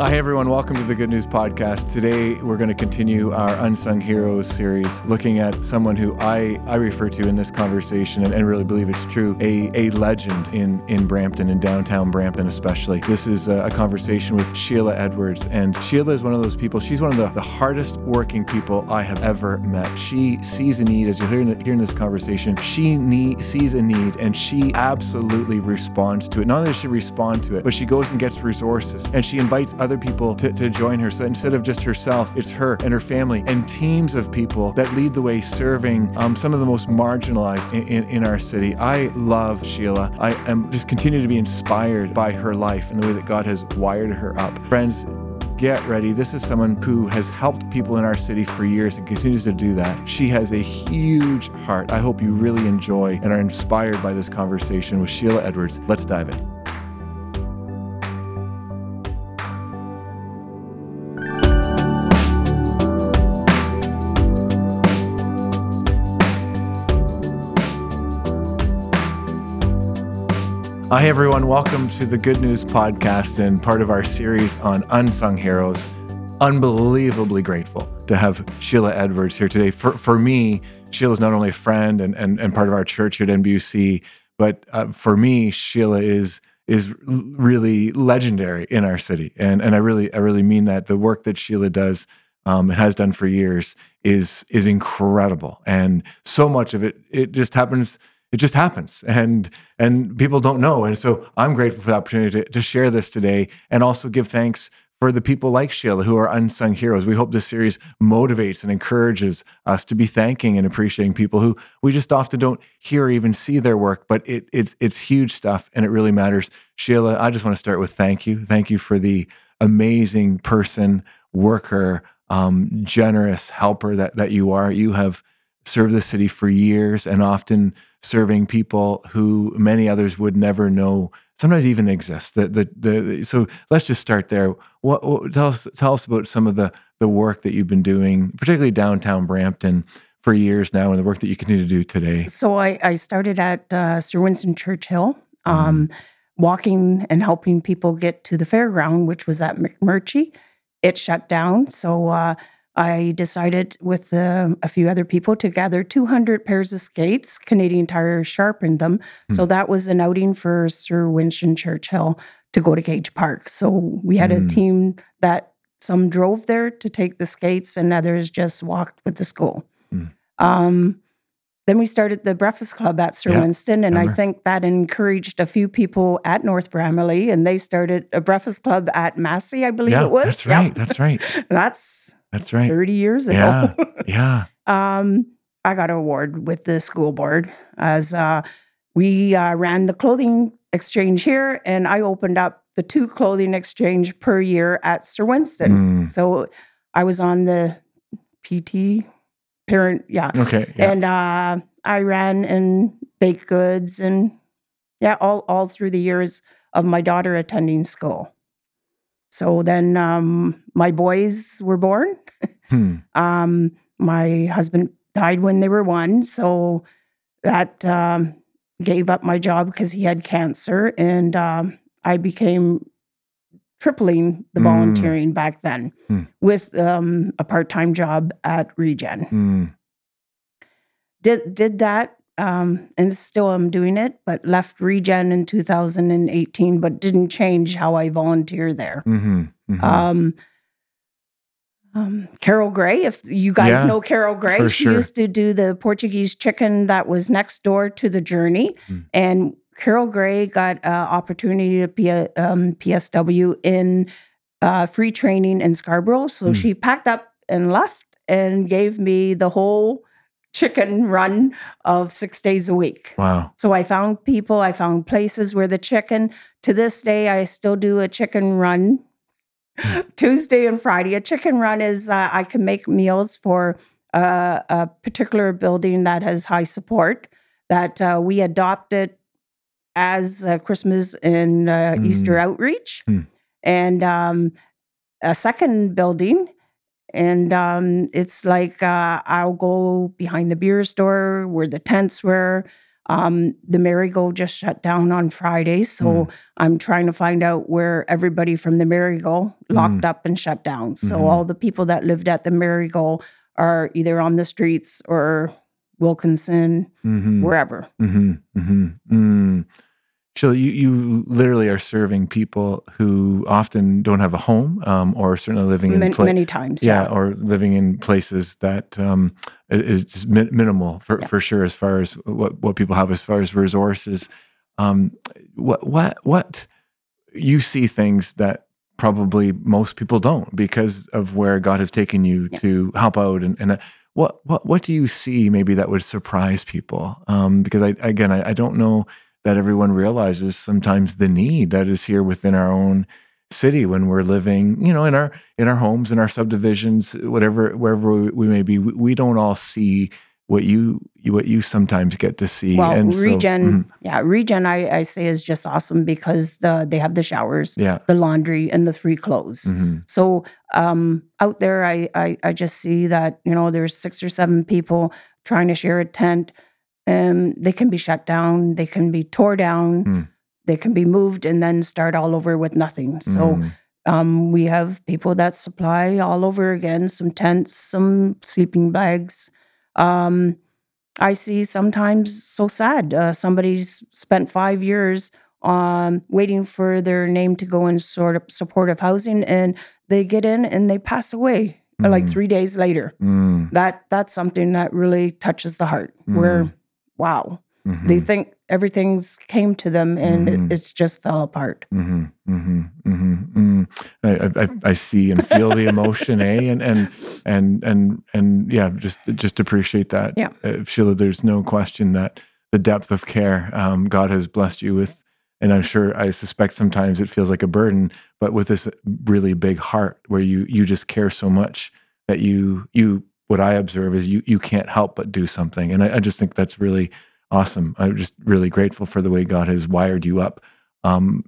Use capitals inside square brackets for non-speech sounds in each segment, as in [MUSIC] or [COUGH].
Hi, everyone. Welcome to the Good News Podcast. Today, we're going to continue our Unsung Heroes series, looking at someone who I, I refer to in this conversation and, and really believe it's true a, a legend in, in Brampton, in downtown Brampton, especially. This is a, a conversation with Sheila Edwards. And Sheila is one of those people, she's one of the, the hardest working people I have ever met. She sees a need, as you'll hear in, hear in this conversation, she need, sees a need and she absolutely responds to it. Not only does she respond to it, but she goes and gets resources and she invites other people to, to join her. So instead of just herself, it's her and her family and teams of people that lead the way serving um, some of the most marginalized in, in, in our city. I love Sheila. I am just continue to be inspired by her life and the way that God has wired her up. Friends, get ready. This is someone who has helped people in our city for years and continues to do that. She has a huge heart. I hope you really enjoy and are inspired by this conversation with Sheila Edwards. Let's dive in. Hi, everyone. Welcome to the Good News Podcast and part of our series on unsung heroes. Unbelievably grateful to have Sheila Edwards here today. For, for me, Sheila's not only a friend and, and, and part of our church at NBUC, but uh, for me, Sheila is is really legendary in our city, and and I really I really mean that. The work that Sheila does um, and has done for years is is incredible, and so much of it it just happens it just happens. And and people don't know. And so i'm grateful for the opportunity to, to share this today and also give thanks for the people like sheila who are unsung heroes. We hope this series motivates and encourages us to be thanking and appreciating people who we just often don't hear or even see their work but it, it's it's huge stuff and it really matters. Sheila i just want to start with thank you. Thank you for the amazing person worker um, generous helper that that you are. You have served the city for years and often serving people who many others would never know sometimes even exist. The, the, the, so let's just start there. What, what, tell us tell us about some of the the work that you've been doing particularly downtown brampton for years now and the work that you continue to do today. So i, I started at uh, sir winston churchill um, mm. walking and helping people get to the fairground which was at mcmurtry it shut down so uh, I decided with uh, a few other people to gather 200 pairs of skates. Canadian Tire sharpened them. Hmm. So that was an outing for Sir Winston Churchill to go to Gage Park. So we had hmm. a team that some drove there to take the skates and others just walked with the school. Hmm. Um, then we started the Breakfast Club at Sir yeah, Winston, and remember. I think that encouraged a few people at North Bramalea, and they started a Breakfast Club at Massey, I believe yeah, it was. That's right. That's right. [LAUGHS] that's that's right. 30 years ago. Yeah. Yeah. [LAUGHS] um, I got an award with the school board as uh, we uh, ran the clothing exchange here, and I opened up the two clothing exchange per year at Sir Winston. Mm. So I was on the PT parent, yeah. Okay. Yeah. And uh, I ran in baked goods and yeah, all all through the years of my daughter attending school. So then um, my boys were born. Hmm. [LAUGHS] um, my husband died when they were one. So that um, gave up my job because he had cancer. And um, I became tripling the hmm. volunteering back then hmm. with um, a part time job at Regen. Hmm. Did, did that um, and still I'm doing it, but left Regen in 2018, but didn't change how I volunteer there. Mm-hmm, mm-hmm. Um, um, Carol Gray, if you guys yeah, know Carol Gray, she sure. used to do the Portuguese chicken that was next door to the Journey, mm. and Carol Gray got an opportunity to be a um, PSW in uh, free training in Scarborough, so mm. she packed up and left and gave me the whole chicken run of six days a week. Wow. So I found people, I found places where the chicken, to this day, I still do a chicken run hmm. Tuesday and Friday. A chicken run is uh, I can make meals for uh, a particular building that has high support that uh, we adopted as Christmas and mm. Easter outreach. Mm. And um, a second building and um, it's like uh, I'll go behind the beer store where the tents were. Um, the Marigo just shut down on Friday, so Mm. I'm trying to find out where everybody from the Marigo locked up and shut down. So Mhm. all the people that lived at the Marigo are either on the streets or Wilkinson, Mhm. wherever. Mm-hmm. Mm-hmm. Mm. Sheila, you, you literally are serving people who often don't have a home um, or certainly living in Many, pla- many times. yeah, or living in places that um, is just mi- minimal for, Yeah. for sure as far as what, what people have as far as resources. Um, what what what you see things that probably most people don't because of where God has taken you Yeah. to help out and, and uh, what what what do you see maybe that would surprise people? Um, because I again I, I don't know that everyone realizes sometimes the need that is here within our own city when we're living, you know, in our in our homes, in our subdivisions, whatever wherever we, may be. We, we don't all see what you what you sometimes get to see. Well, and so- regen, mhm, yeah, regen. I, I say is just awesome because the they have the showers, yeah. the laundry, and the free clothes. mhm, So um, out there, I, I I just see that you know there's six or seven people trying to share a tent, and they can be shut down, they can be tore down, Mm. they can be moved, and then start all over with nothing. So mhm, um, we have people that supply all over again, some tents, some sleeping bags. Um, I see sometimes so sad. Uh, somebody's spent five years um, waiting for their name to go in sort of supportive housing, and they get in and they pass away uh, like Mhm. three days later. mm, That that's something that really touches the heart. Where wow, mhm. they think everything's came to them and it- Mhm. it's just fell apart. Mm-hmm, mm-hmm, mm-hmm, mm. I, I, I- I see and feel the emotion, eh? [LAUGHS] And and and and and yeah, just just appreciate that, Yeah. uh, Sheila. There's no question that the depth of care um, God has blessed you with, and I'm sure I suspect sometimes it feels like a burden, but with this really big heart where you you just care so much that you you what I observe is you you can't help but do something, and I, I just think that's really awesome. I'm just really grateful for the way God has wired you up. Um,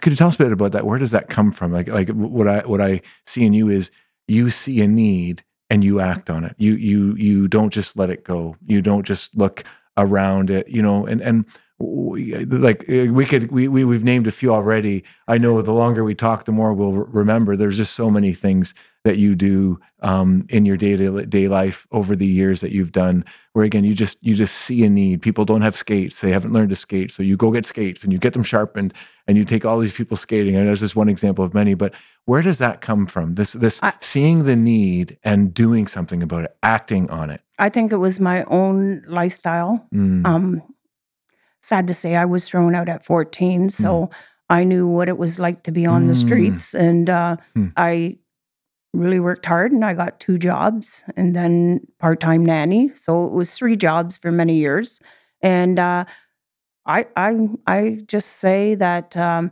could you tell us a bit about that? Where does that come from? Like, like what I what I see in you is you see a need and you act on it. You you you don't just let it go. You don't just look around it. You know, and and like we could we, we we've named a few already. I know the longer we talk, the more we'll remember. There's just so many things that you do um, in your day to day life over the years that you've done where again you just you just see a need. People don't have skates. They haven't learned to skate. So you go get skates and you get them sharpened and you take all these people skating. And there's just one example of many but where does that come from? This this I- seeing the need and doing something about it acting on it. I think it was my own lifestyle. Mm, Um, sad to say, I was thrown out at 14, so I knew what it was like to be on the Mm. streets, and uh, Hmm. I really worked hard, and I got two jobs, and then part-time nanny. So it was three jobs for many years, and uh, I, I, I just say that um,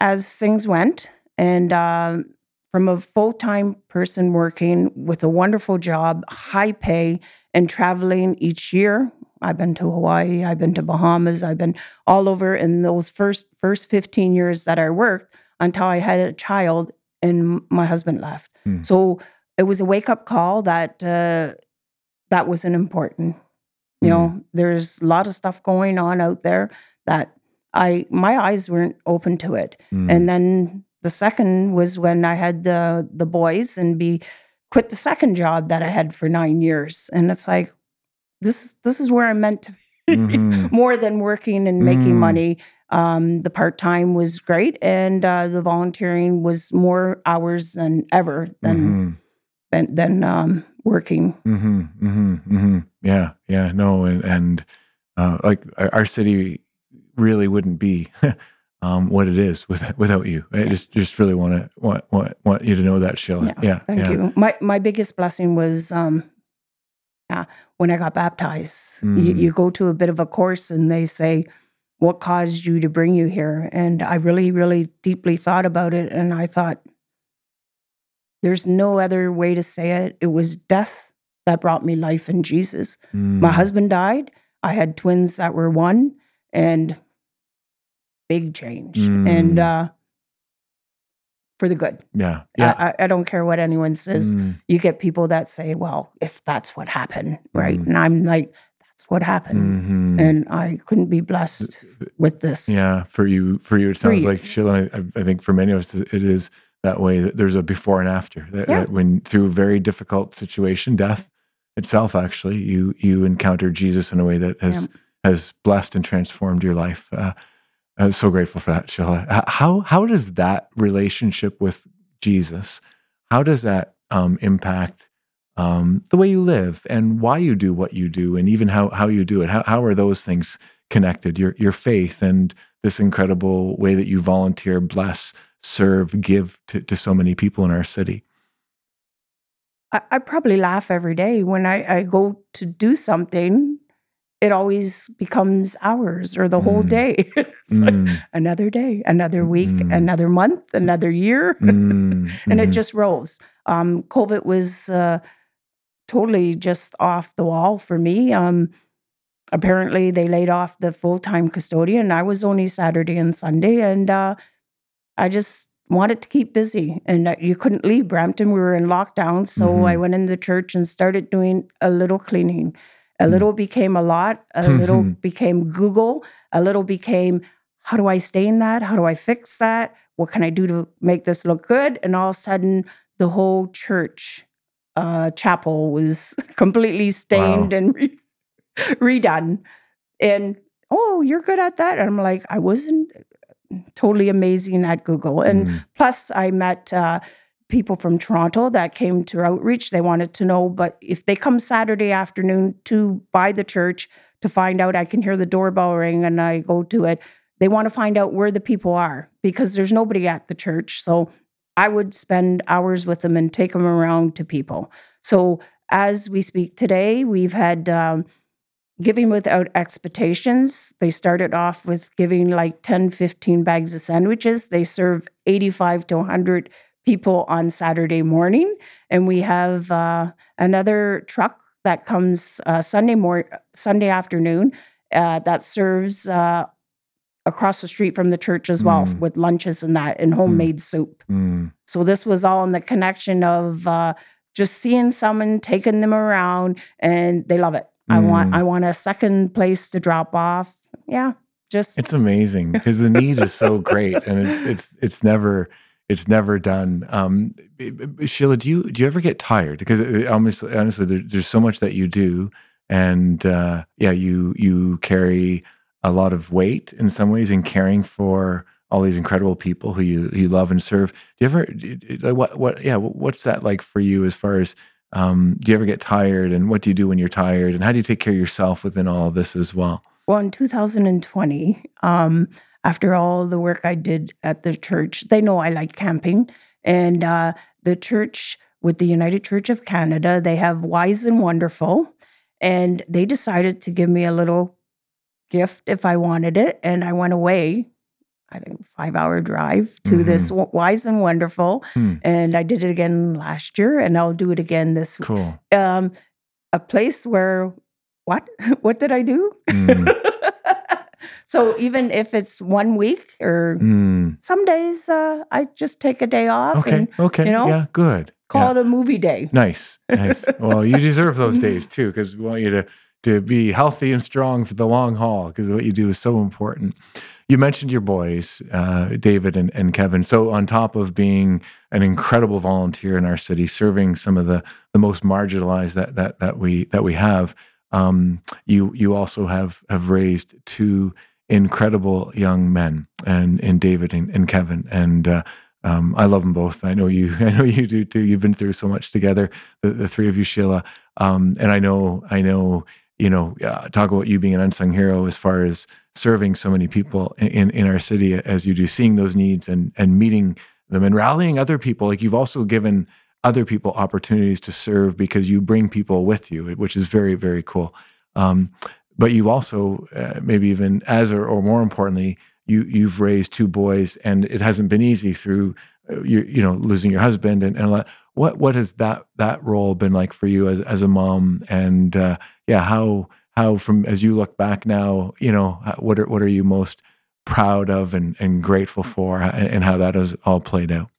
as things went, and um, from a full-time person working with a wonderful job, high pay, and traveling each year. I've been to Hawaii, I've been to Bahamas, I've been all over in those first first 15 years that I worked until I had a child and my husband left. Hmm. So it was a wake-up call that uh, that wasn't important. You know, there's a lot of stuff going on out there that I my eyes weren't open to it. mm, And then the second was when I had the the boys and be quit the second job that I had for nine years. And it's like this this is where I'm meant to mhm, [LAUGHS] more than working and making Mm. money. Um, the part time was great, and uh, the volunteering was more hours than ever than mhm, than, than um, working. mhm, mhm, mhm. yeah yeah no and and uh, like our, city really wouldn't be [LAUGHS] um, what it is without without you I just just really want to want, want want you to know that Sheila yeah, Thank yeah. you. My my biggest blessing was um yeah, when I got baptized. You, Mm. you go to a bit of a course and they say, What caused you to bring you here? And I really, really deeply thought about it and I thought, there's no other way to say it. It was death that brought me life in Jesus. My Mm. husband died. I had twins that were one and big change. And Mm. uh for the good. Yeah. Yeah. I, I, don't care what anyone says Mm, you get people that say, well, if that's what happened, right? Mhm. And I'm like, that's what happened. Mhm. And I couldn't be blessed with this. Yeah, for you, for you, it sounds you. like Sheila. I, I think for many of us, it is that way. That there's a before and after. That, Yeah. that when through a very difficult situation, death itself, actually, you you encounter Jesus in a way that has has blessed and transformed your life. Uh, I'm so grateful for that, Sheila. How how does that relationship with Jesus? How does that um, impact um, the way you live and why you do what you do, and even how how you do it? How how are those things connected? Your your faith and this incredible way that you volunteer, bless, serve, give to, to so many people in our city. I, I probably laugh every day when I, I go to do something. It always becomes hours or the whole Mm. day. [LAUGHS] it's like Mm, another day, another week, Mm. another month, another year. [LAUGHS] mm, and it mhm. just rolls. Um, COVID was uh, totally just off the wall for me. Um, apparently, they laid off the full time custodian. I was only Saturday and Sunday, and uh, I just wanted to keep busy. And uh, you couldn't leave Brampton; we were in lockdown. So I Mhm. went in the church and started doing a little cleaning. A Mm. little became a lot. A little Mhm. became Google. A little became how do I stain that? How do I fix that? What can I do to make this look good? And all of a sudden, the whole church uh, chapel was [LAUGHS] completely stained and re- redone. And oh, you're good at that. And I'm like, I wasn't totally amazing at Google. And Mm, plus, I met uh, people from Toronto that came to outreach. They wanted to know, but if they come Saturday afternoon to by the church to find out, I can hear the doorbell ring and I go to it. They want to find out where the people are because there's nobody at the church. So I would spend hours with them and take them around to people. So as we speak today, we've had um, giving without expectations. They started off with giving like 10, 15 bags of sandwiches. They serve 85 to 100 people on Saturday morning. And we have uh, another truck that comes uh, Sunday mor- Sunday afternoon uh, that serves uh, across the street from the church as well Mm. with lunches and that and homemade soup. mm, So this was all in the connection of uh, just seeing someone, taking them around, and they love it. I want Mm. I want a second place to drop off. Yeah, just It's amazing because the need is so great, and it's it's it's never it's never done. Um, Sheila, do you do you ever get tired? Because honestly, honestly, there, there's so much that you do, and uh, yeah, you you carry a lot of weight in some ways in caring for all these incredible people who you you love and serve. Do you ever like what what yeah? What's that like for you as far as um, do you ever get tired, and what do you do when you're tired, and how do you take care of yourself within all of this as well? well in 2020. Um, after all the work I did at the church, they know I like camping, and uh, the church with the United Church of Canada, they have Wise and Wonderful, and they decided to give me a little gift if I wanted it, and I went away. I think five hour drive to this Wise and Wonderful, Hmm. and I did it again last year, and I'll do it again this Cool. um, a place where what [LAUGHS] what did I do? Mm. [LAUGHS] so even if it's one week or Mm. some days, uh, I just take a day off Okay. and Okay. you know, yeah. Good. call Yeah. it a movie day. Nice. Nice. [LAUGHS] well, you deserve those days too, because we want you to to be healthy and strong for the long haul. Because what you do is so important. You mentioned your boys, uh, David and, and Kevin. So on top of being an incredible volunteer in our city, serving some of the the most marginalized that that that we that we have, um, you you also have have raised two incredible young men, and and David and, and Kevin, and uh, um, I love them both. I know you. [LAUGHS] I know you do too. You've been through so much together, the, the three of you, Sheila. Um, and I know, I know, you know. Uh, talk about you being an unsung hero as far as serving so many people in, in our city as you do, seeing those needs and and meeting them and rallying other people. Like you've also given other people opportunities to serve because you bring people with you, which is very very cool. Um, but you also uh, maybe even as or, or more importantly you you've raised two boys and it hasn't been easy through uh, you you know losing your husband and, and what what has that that role been like for you as as a mom? And uh, yeah how how from as you look back now you know what are what are you most proud of and and grateful for and, and how that has all played out?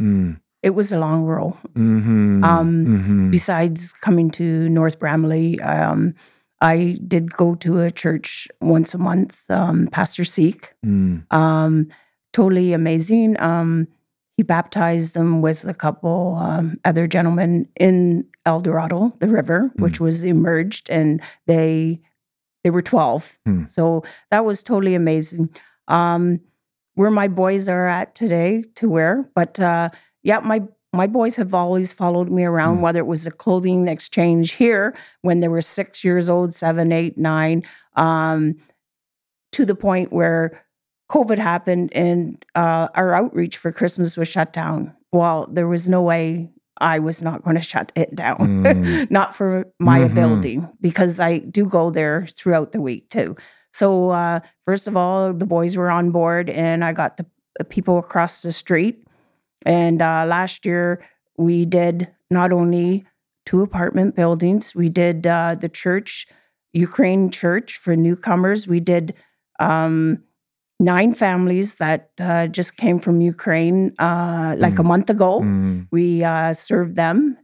Mm, it was a long row. Mm-hmm. Um, mm-hmm. Besides coming to North Bramalea, um, I did go to a church once a month, um, Pastor Seek. Mm. Um, totally amazing. Um, he baptized them with a couple um, other gentlemen in Eldorado, the river, which was emerged, and they they were twelve. Hmm. So that was totally amazing. Um, where my boys are at today, to where, but uh, yeah, my my boys have always followed me around, Hmm. whether it was a clothing exchange here when they were six years old, seven, eight, nine, um, to the point where COVID happened and uh, our outreach for Christmas was shut down. Well, there was no way I was not going to shut it down, Mm. [LAUGHS] not for my Mhm. ability, because I do go there throughout the week too. So, uh, first of all, the boys were on board, and I got the people across the street. And uh, last year, we did not only two apartment buildings, we did uh, the church, Ukraine church for newcomers. We did um, nine families that uh, just came from Ukraine uh, like a Mm. month ago. Mm. We uh, served them.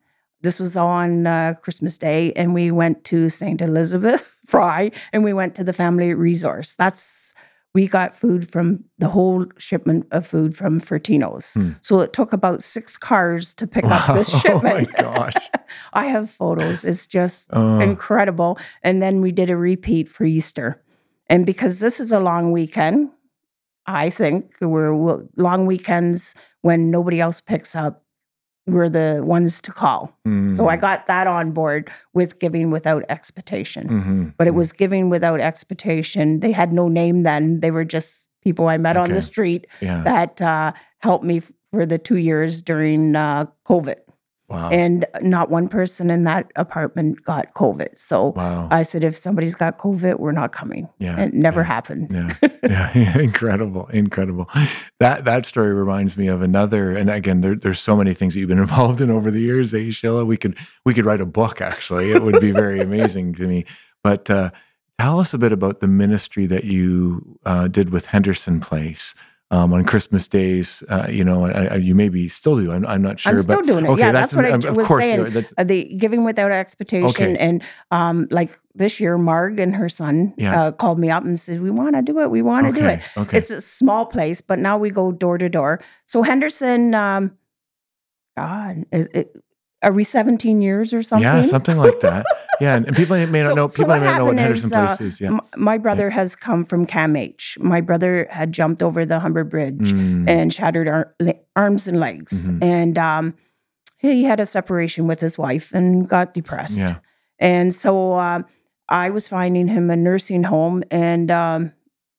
This was on uh, Christmas Day, and we went to St. Elizabeth [LAUGHS] Fry, and we went to the family resource. That's we got food from the whole shipment of food from Fortinos. Hmm. So it took about six cars to pick up this shipment. [LAUGHS] Oh my gosh. [LAUGHS] I have photos. It's just Oh. incredible. And then we did a repeat for Easter. And because this is a long weekend, I think we're long weekends when nobody else picks up, we're the ones to call. So I Mm. got that on board with giving without expectation. Mhm. But it was giving without expectation. They had no name then. They were just people I met on the street yeah. that uh, helped me for the two years during uh, COVID. Wow. And not one person in that apartment got COVID. So wow. I said, if somebody's got COVID, we're not coming. yeah. It never yeah. happened. Yeah, [LAUGHS] yeah, [LAUGHS] yeah, incredible, incredible. That that story reminds me of another, and again, there, there's so many things that you've been [LAUGHS] involved in over the years, eh, Sheila? We could we could write a book. Actually, it would be very amazing to me. But uh, tell us a bit about the ministry that you uh, did with Henderson Place. Um, on Christmas days, uh, you know, I, I, you maybe still do. I'm, I'm not sure. I'm still but, doing it. Okay, yeah, that's, what I um, j- of was course, saying. you're- That's, Uh, the giving without expectation. Okay. And um, like this year, Marg and her son Yeah. uh, called me up and said, We want to do it. We want to okay, do it. Okay. It's a small place, but now we go door to door. So Henderson, um, God, it, it, are we 17 years or something? Yeah, something like that. [LAUGHS] Yeah, and, and people may not So- know. so People what may not know what Henderson is, uh, Place is. Yeah. My brother has come from CAMH. My brother had jumped over the Humber Bridge Mm, and shattered ar- arms and legs. Mhm. And um, he had a separation with his wife and got depressed. Yeah. And so um, I was finding him a nursing home. And um,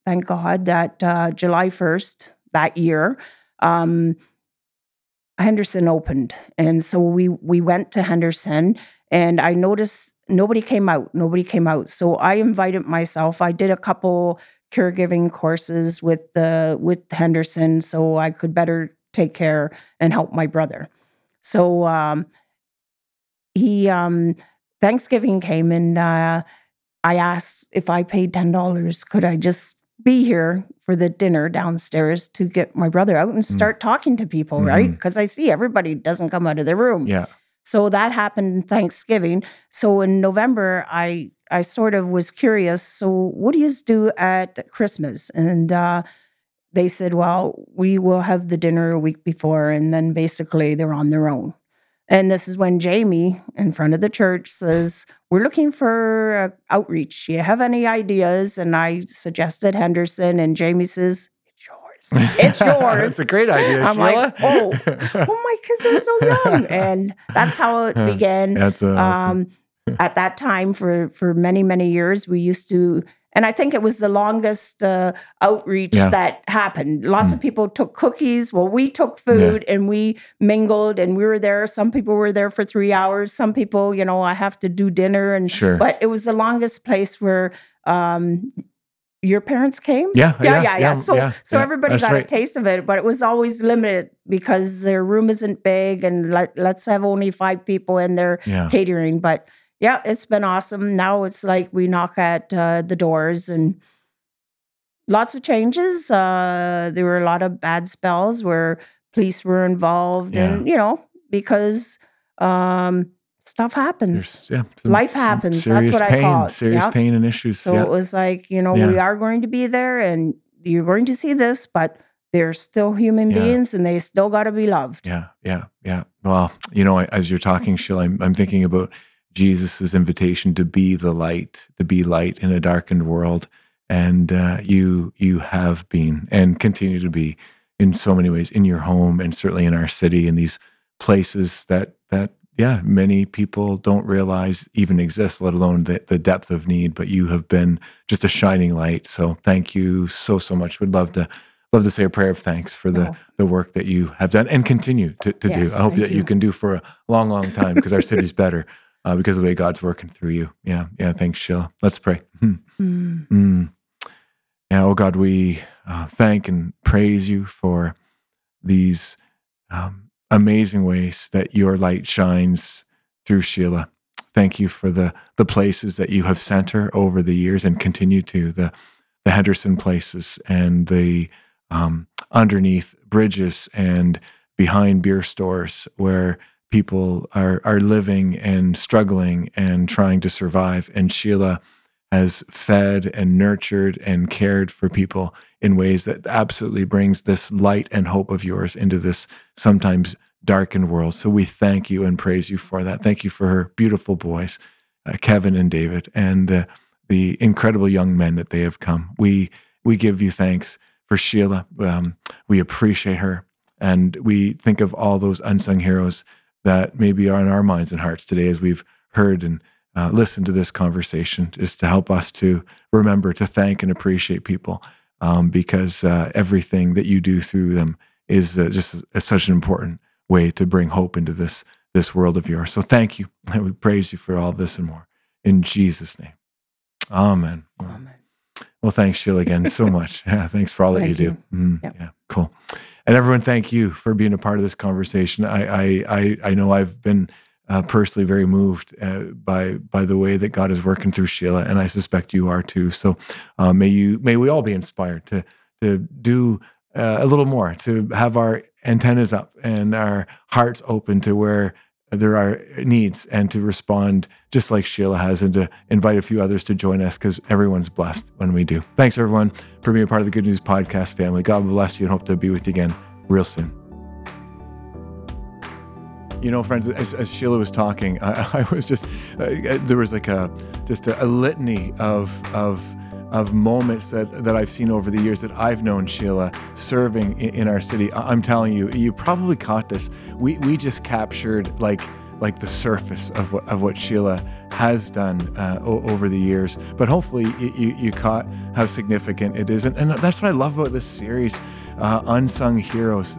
thank God that uh, July 1st that year, um, Henderson opened. And so we we went to Henderson and I noticed nobody came out. Nobody came out. So I invited myself. I did a couple caregiving courses with the with Henderson so I could better take care and help my brother. So um he um Thanksgiving came and uh I asked if I paid ten dollars, could I just be here for the dinner downstairs to get my brother out and start talking to people, right? Mhm. Because I see everybody doesn't come out of their room. Yeah. So that happened Thanksgiving. So in November, I I sort of was curious. So what do you do at Christmas? And uh, they said, well, we will have the dinner a week before, and then basically they're on their own. And this is when Jamie, in front of the church, says, "We're looking for uh, outreach. You have any ideas?" And I suggested Henderson, and Jamie says, "It's yours. It's [LAUGHS] yours." It's a great idea, I'm like, Sheila. oh my kids are so young [LAUGHS] and that's how it began That's awesome. um, at that time for for many many years we used to and i think it was the longest uh, outreach Yeah. that happened lots Mm. of people took cookies well we took food and we mingled and we were there some people were there for three hours some people you know i have to do dinner and sure. but it was the longest place where um your parents came yeah, yeah, yeah, yeah. So, yeah, so yeah. everybody That's got a taste of it, but it was always limited because their room isn't big, and let, let's have only five people in there Yeah. catering. But yeah, it's been awesome. Now it's like we knock at uh, the doors and lots of changes. Uh, there were a lot of bad spells where police were involved, and you know because um, stuff happens. There's, yeah, Life happens. That's what I call it. serious Yep. pain and issues. So yeah. it was like, you know, Yeah. we are going to be there and you're going to see this, but they're still human Yeah. beings and they still got to be loved. Yeah, yeah, yeah. Well, you know, as you're talking, [LAUGHS] Sheila, I'm, I'm thinking about Jesus's invitation to be the light, to be light in a darkened world, and uh, you you have been and continue to be in so many ways in your home and certainly in our city in these places that that yeah many people don't realize even exist, let alone the, the depth of need. But you have been just a shining light. So thank you so so much. Would love to love to say a prayer of thanks for the Oh. the work that you have done and continue to, to do. I hope that you. you. can do for a long, long time because our city's better uh, because of the way God's working through you. Yeah, yeah. Thanks, Sheila. Let's pray. Hmm. Mm. Mm. Yeah, oh God, we uh, thank and praise you for these um, amazing ways that your light shines through Sheila. Thank you for the the places that you have sent her over the years and continue to the the Henderson places and the um, underneath bridges and behind beer stores where people are are living and struggling and trying to survive. And Sheila has fed and nurtured and cared for people in ways that absolutely brings this light and hope of yours into this sometimes darkened world. So we thank you and praise you for that. Thank you for her beautiful boys, uh, Kevin and David, and the the incredible young men that they have come. We we give you thanks for Sheila. Um, we appreciate her, and we think of all those unsung heroes that maybe are in our minds and hearts today as we've heard and uh, listened to this conversation, just to help us to remember to thank and appreciate people um, because uh, everything that you do through them is uh, just a, such an important way to bring hope into this this world of yours. So thank you, and [LAUGHS] we praise you for all this and more in Jesus' name. Amen. Amen. Well, thanks, Sheila, again so [LAUGHS] much. Yeah, [LAUGHS] thanks for all that you Thank do. you. Mm, Yep. Yeah, cool. And everyone, thank you for being a part of this conversation. I I I, I know I've been uh, personally very moved uh, by by the way that God is working through Sheila, and I suspect you are too. So uh, may you may we all be inspired to to do uh, a little more, to have our antennas up and our hearts open to where there are needs and to respond just like Sheila has and to invite a few others to join us because everyone's blessed when we do. Thanks everyone for being a part of the Good News Podcast family. God bless you and hope to be with you again real soon. You know, friends, as, as Sheila was talking, I, [LAUGHS] I was just uh, there was like a just a, a litany of of of moments that that I've seen over the years that I've known Sheila serving in, in our city. I'm telling you, you probably caught this. We we just captured like like the surface of what of what Sheila has done uh, o- over the years. But hopefully, you, you, you caught how significant it is, and, and that's what I love about this series. Uh, unsung heroes.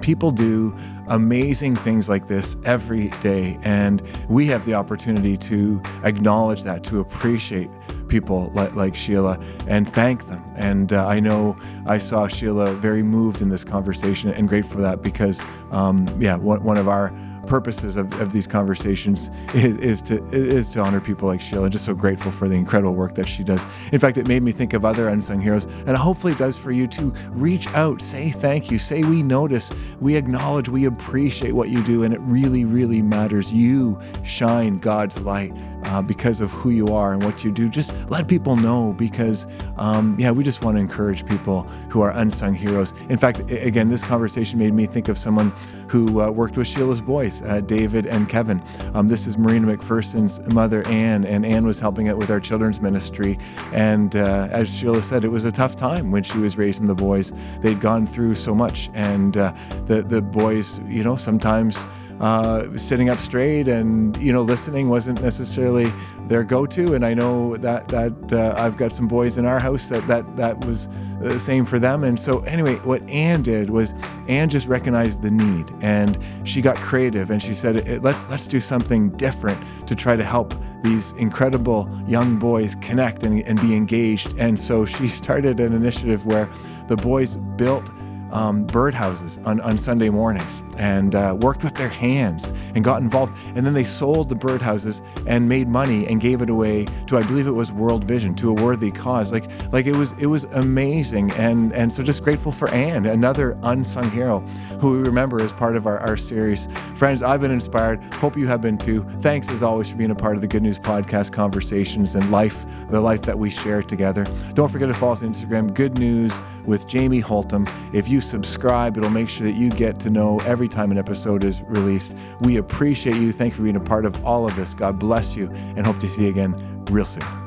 People do amazing things like this every day, and we have the opportunity to acknowledge that, to appreciate people like, like Sheila and thank them. And uh, I know I saw Sheila very moved in this conversation and grateful for that because, um, yeah, one, one of our purposes of, of these conversations is, is to is to honor people like Sheila. Just so grateful for the incredible work that she does. In fact, it made me think of other unsung heroes, and hopefully it does for you too. Reach out, say thank you, say we notice, we acknowledge, we appreciate what you do, and it really, really matters. You shine God's light uh, because of who you are and what you do. Just let people know because, um, yeah, we just want to encourage people who are unsung heroes. In fact, again, this conversation made me think of someone who uh, worked with Sheila's boys, uh, David and Kevin. Um, this is Marina McPherson's mother, Anne, and Anne was helping out with our children's ministry. And uh, as Sheila said, it was a tough time when she was raising the boys. They'd gone through so much, and uh, the the boys, you know, sometimes uh, sitting up straight and you know listening wasn't necessarily their go-to. And I know that that uh, I've got some boys in our house that that that was the same for them. And so anyway, what Anne did was Anne just recognized the need and she got creative and she said, "Eh, let's let's do something different to try to help these incredible young boys connect and, and be engaged. And so she [LAUGHS] started an initiative where the boys built um, birdhouses on, on Sunday mornings and uh, worked with their hands and got involved. And then they sold the birdhouses and made money and gave it away to, I believe it was World Vision, to a worthy cause. Like, like it was, it was amazing. And, and so just grateful for Anne, another unsung hero who we remember as part of our, our series. Friends, I've been inspired. Hope you have been too. Thanks as always for being a part of the Good News Podcast conversations and life, the life that we share together. Don't forget to follow us on Instagram, Good News with Jamie Holtom. If you subscribe, it'll make sure that you get to know every time an episode is released. We appreciate you. Thank you for being a part of all of this. God bless you and hope to see you again real soon.